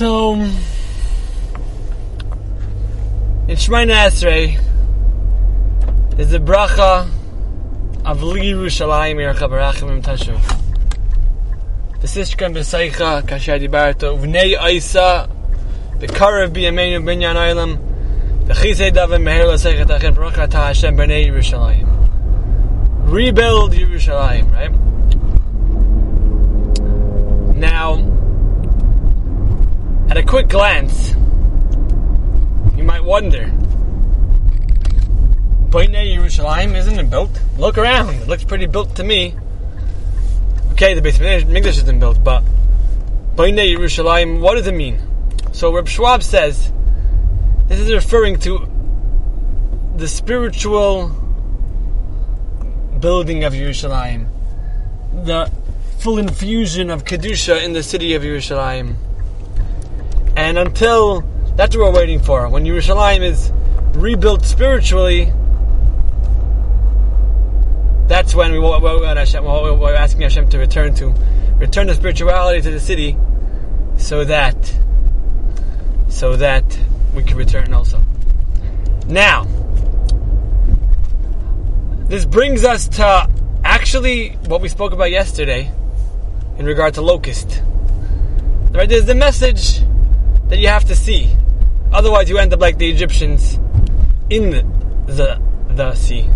So, in Shemona Esrei, there's a bracha of Li Yerushalayim Yercha Barachim Tashuv. V'sishkan b'seicha kasher dibarto v'nei Isa b'karav b'yameinu b'inyan oilam v'chisei davim meher l'seicha tachin bracha ta Hashem b'nei Yerushalayim. Rebuild Yerushalayim, right? Now, at a quick glance, you might wonder, Bnei Yerushalayim isn't it built? Look around, it looks pretty built to me. Okay, the base of English isn't built, but Bnei Yerushalayim, what does it mean? So Reb Schwab says, this is referring to the spiritual building of Yerushalayim, the full infusion of Kedusha in the city of Yerushalayim. And until that's what we're waiting for. When Yerushalayim is rebuilt spiritually, that's when we what we're asking Hashem to return to, return the spirituality to the city, so that, so that we can return also. Now, this brings us to actually what we spoke about yesterday in regard to locust. Right, there's the message that you have to see. Otherwise, you end up like the Egyptians in the, the, sea.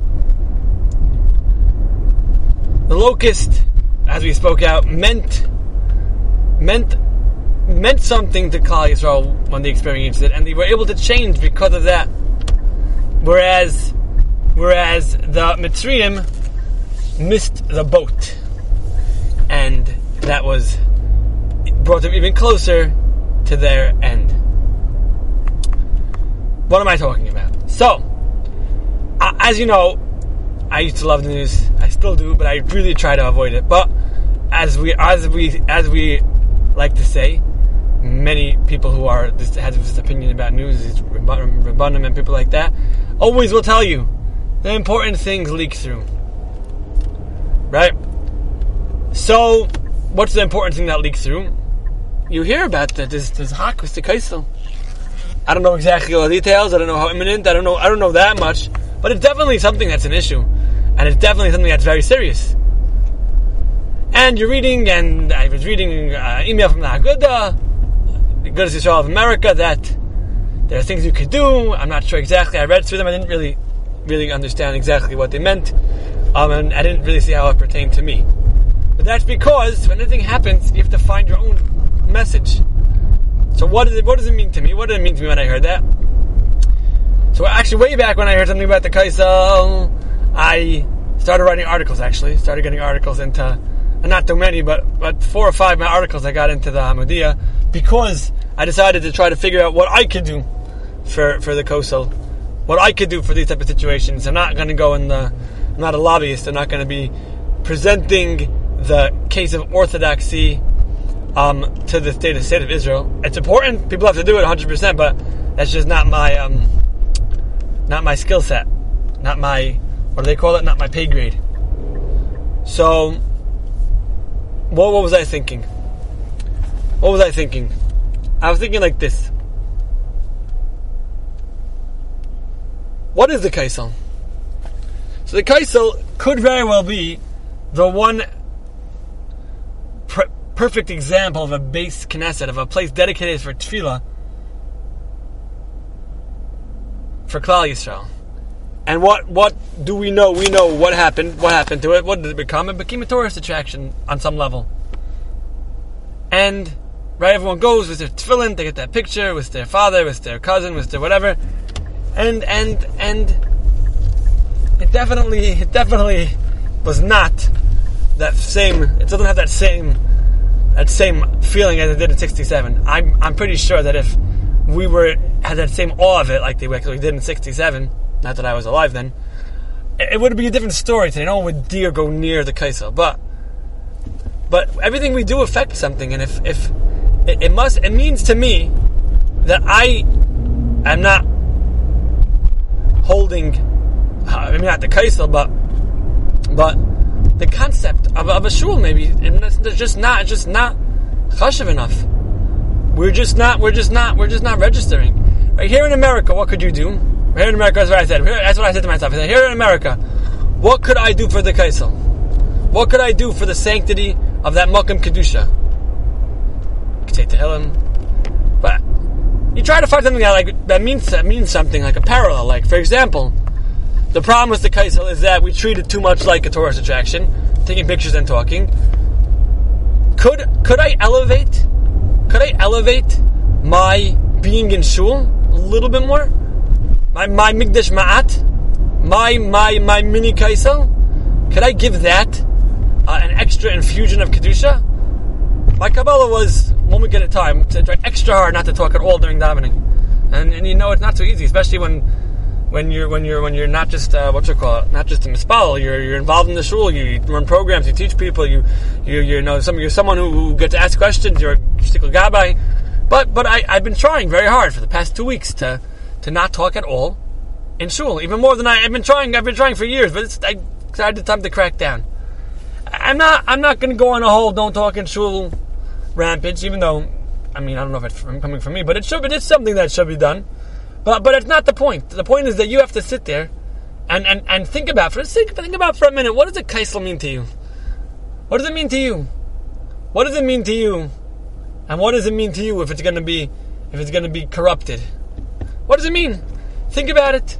The locust, as we spoke out, meant meant meant something to Klal Yisrael when they experienced it, and they were able to change because of that. Whereas, whereas the Mitzrayim missed the boat, and that was brought them even closer to their end. What am I talking about? So, uh, as you know, I used to love the news. I still do, but I really try to avoid it. But as we as we as we like to say, many people who are this have this opinion about news, is Rabbanim and people like that, always will tell you the important things leak through. Right? So, what's the important thing that leaks through? You hear about this this hak with the Kosel. I don't know exactly all the details. I don't know how imminent. I don't know. I don't know that much. But it's definitely something that's an issue, and it's definitely something that's very serious. And you're reading, and I was reading uh, email from the Agudah, the Agudath Israel of America, that there are things you could do. I'm not sure exactly. I read through them. I didn't really, really understand exactly what they meant, um, and I didn't really see how it pertained to me. But that's because when anything happens, you have to find your own message. So what does it what does it mean to me? What did it mean to me when I heard that? So actually, way back when I heard something about the Kosel, I started writing articles. Actually, started getting articles into, uh, not too many, but but four or five of my articles I got into the Hamodia because I decided to try to figure out what I could do for for the Kosel, what I could do for these type of situations. I'm not going to go in the, I'm not a lobbyist. I'm not going to be presenting the case of orthodoxy um, to the state of state of Israel. It's important. People have to do it 100, percent but that's just not my um, not my skill set, not my what do they call it? Not my pay grade. So, what, what was I thinking? What was I thinking? I was thinking like this. What is the Kosel? So the Kosel could very well be the one perfect example of a beis Knesses, of a place dedicated for tefillah for Klal Yisrael. And what what do we know? We know what happened. What happened to it? What did it become? It became a tourist attraction on some level. And right, everyone goes with their tefillin. They get that picture with their father, with their cousin, with their whatever. And and and it definitely it definitely was not that same. It doesn't have that same that same feeling as I did in '67. I'm I'm pretty sure that if we were had that same awe of it like they did in '67. Not that I was alive then. It would be a different story today. No one would dare go near the Kosel, but but everything we do affects something, and if if it, it must, it means to me that I am not holding. I mean, not the Kosel, but but the concept of, of a shul maybe it's just not it's just not chashiv enough. we're just not, we're just not, we're just not registering. Right here in America, what could you do? Here in America, that's what I said. That's what I said to myself. I said, here in America, what could I do for the Kosel? What could I do for the sanctity of that Makam Kedusha? You could say Tehillim, but you try to find something that like that means that means something like a parallel. Like for example, the problem with the Kosel is that we treat it too much like a tourist attraction, taking pictures and talking. Could could I elevate? Could I elevate my being in shul a little bit more? My my mikdash me'at, my my my mini Kosel. Could I give that uh, an extra infusion of kedusha? My Kabbalah was when we get a time to try extra hard not to talk at all during davening, and, and you know it's not so easy, especially when when you're when you're when you're not just uh, what you call it, not just a mispal. You're you're involved in the shul. You, you, run programs. You teach people. You you you know some you're someone who, who gets to ask questions. You're a gabbai. But but I I've been trying very hard for the past two weeks to to not talk at all in shul. Even more than I, have been trying. I've been trying for years, but it's I decided time to crack down. I'm not I'm not going to go on a whole don't talk in shul rampage, even though, I mean, I don't know if it's coming from me, but it should be, it's something that should be done. But, but it's not the point. The point is that you have to sit there and, and, and think about, for a think, think about for a minute, what does a Kosel mean to you? What does it mean to you? What does it mean to you? And what does it mean to you if it's going to be, if it's to be corrupted? What does it mean? Think about it.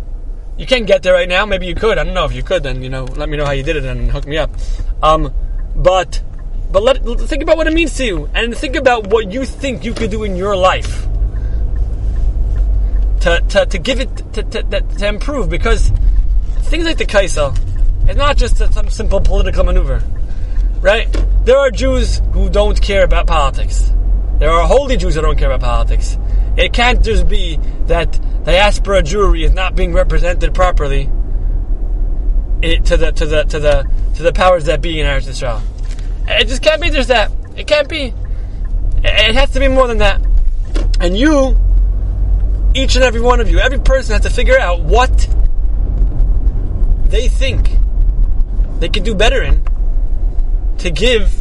You can't get there right now. Maybe you could. I don't know if you could. Then you know, let me know how you did it and hook me up. Um, but but let, think about what it means to you, and think about what you think you could do in your life to, to, to give it to, to, to improve. Because things like the Kosel, it's not just some simple political maneuver, right? There are Jews who don't care about politics. There are holy Jews who don't care about politics. It can't just be that diaspora Jewry is not being represented properly to the to the to the to the powers that be in Eretz Israel. It just can't be just that. It can't be. It has to be more than that. And you, each and every one of you, every person has to figure out what they think they could do better in to give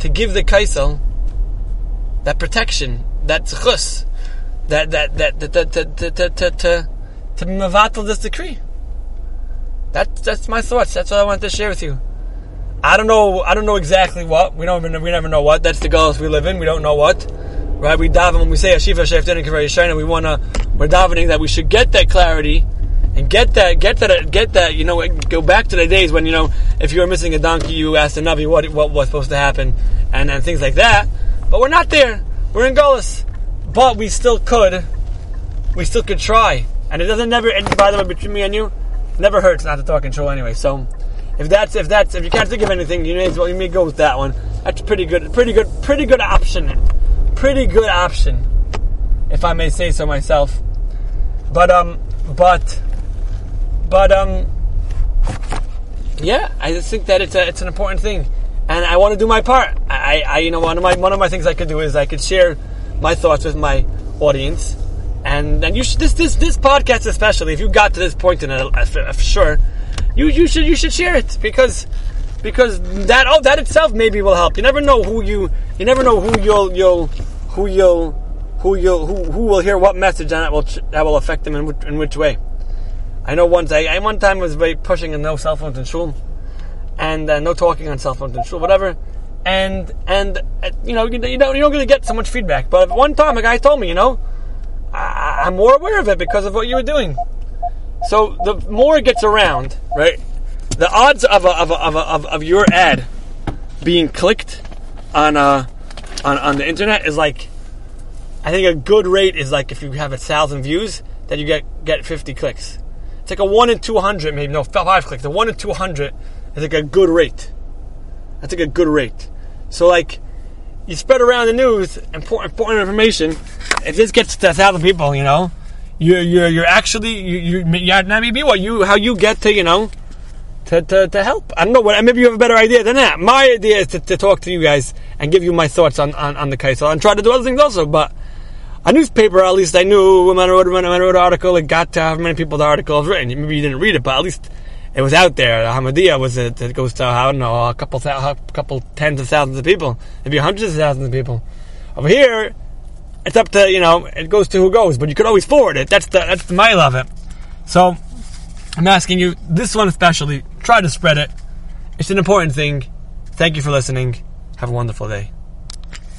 to give the Kosel that protection, that tzchus, that that that that that to to to to, to, mevatel this decree. That that's my thoughts. That's what I wanted to share with you. I don't know. I don't know exactly what. We don't. We never know what. That's the goals we live in. We don't know what. Right? We daven when we say Hashiva Shoftenu and We wanna. We're davening that we should get that clarity and get that. Get that. Get that. You know. Go back to the days when you know if you were missing a donkey, you asked the navi what what was supposed to happen and and things like that. But we're not there. We're in Gullus. But we still could. We still could try. And it doesn't never. And by the way, between me and you, never hurts not to talk control anyway. So. If that's if that's if you can't think of anything, you may as well you may go with that one. That's pretty good, pretty good, pretty good option. Pretty good option, if I may say so myself. But um, but but um, yeah, I just think that it's a, it's an important thing, and I want to do my part. I, I you know one of my one of my things I could do is I could share my thoughts with my audience, and and you should this this this podcast especially if you got to this point in it, for, for sure you you should you should share it because because that oh that itself maybe will help. You never know who you you never know who you'll you'll who you'll who you'll who, who will hear what message and that will that will affect them in which, in which way. I know once I, I one time was pushing a no cell phones in shul and uh, no talking on cell phones in shul whatever. And and uh, you know you, you don't you don't really get so much feedback. But one time a guy told me you know I, I'm more aware of it because of what you were doing. So the more it gets around, right, the odds of a, of, a, of, a, of, of your ad being clicked on uh on on the internet is like I think a good rate is like if you have a thousand views that you get get fifty clicks. It's like a one in two hundred, maybe no five clicks. The one in two hundred is like a good rate. That's like a good rate. So like you spread around the news important important information. If this gets to a thousand people, you know, you're you're you're actually you you yeah maybe what you how you get to you know to, to, to help. I don't know what maybe you have a better idea than that. My idea is to, to talk to you guys and give you my thoughts on, on, on the Kosel and try to do other things also. But a newspaper, at least I knew when I wrote, when I wrote an article, it got to how many people the article was written. Maybe you didn't read it, but at least it was out there. Hamodia was it, it goes to I don't know a couple a couple tens of thousands of people, maybe hundreds of thousands of people. Over here, it's up to you know it goes to who goes, but you could always forward it. That's the that's the mile of it. So I'm asking you this one especially. Try to spread it. It's an important thing. Thank you for listening. Have a wonderful day.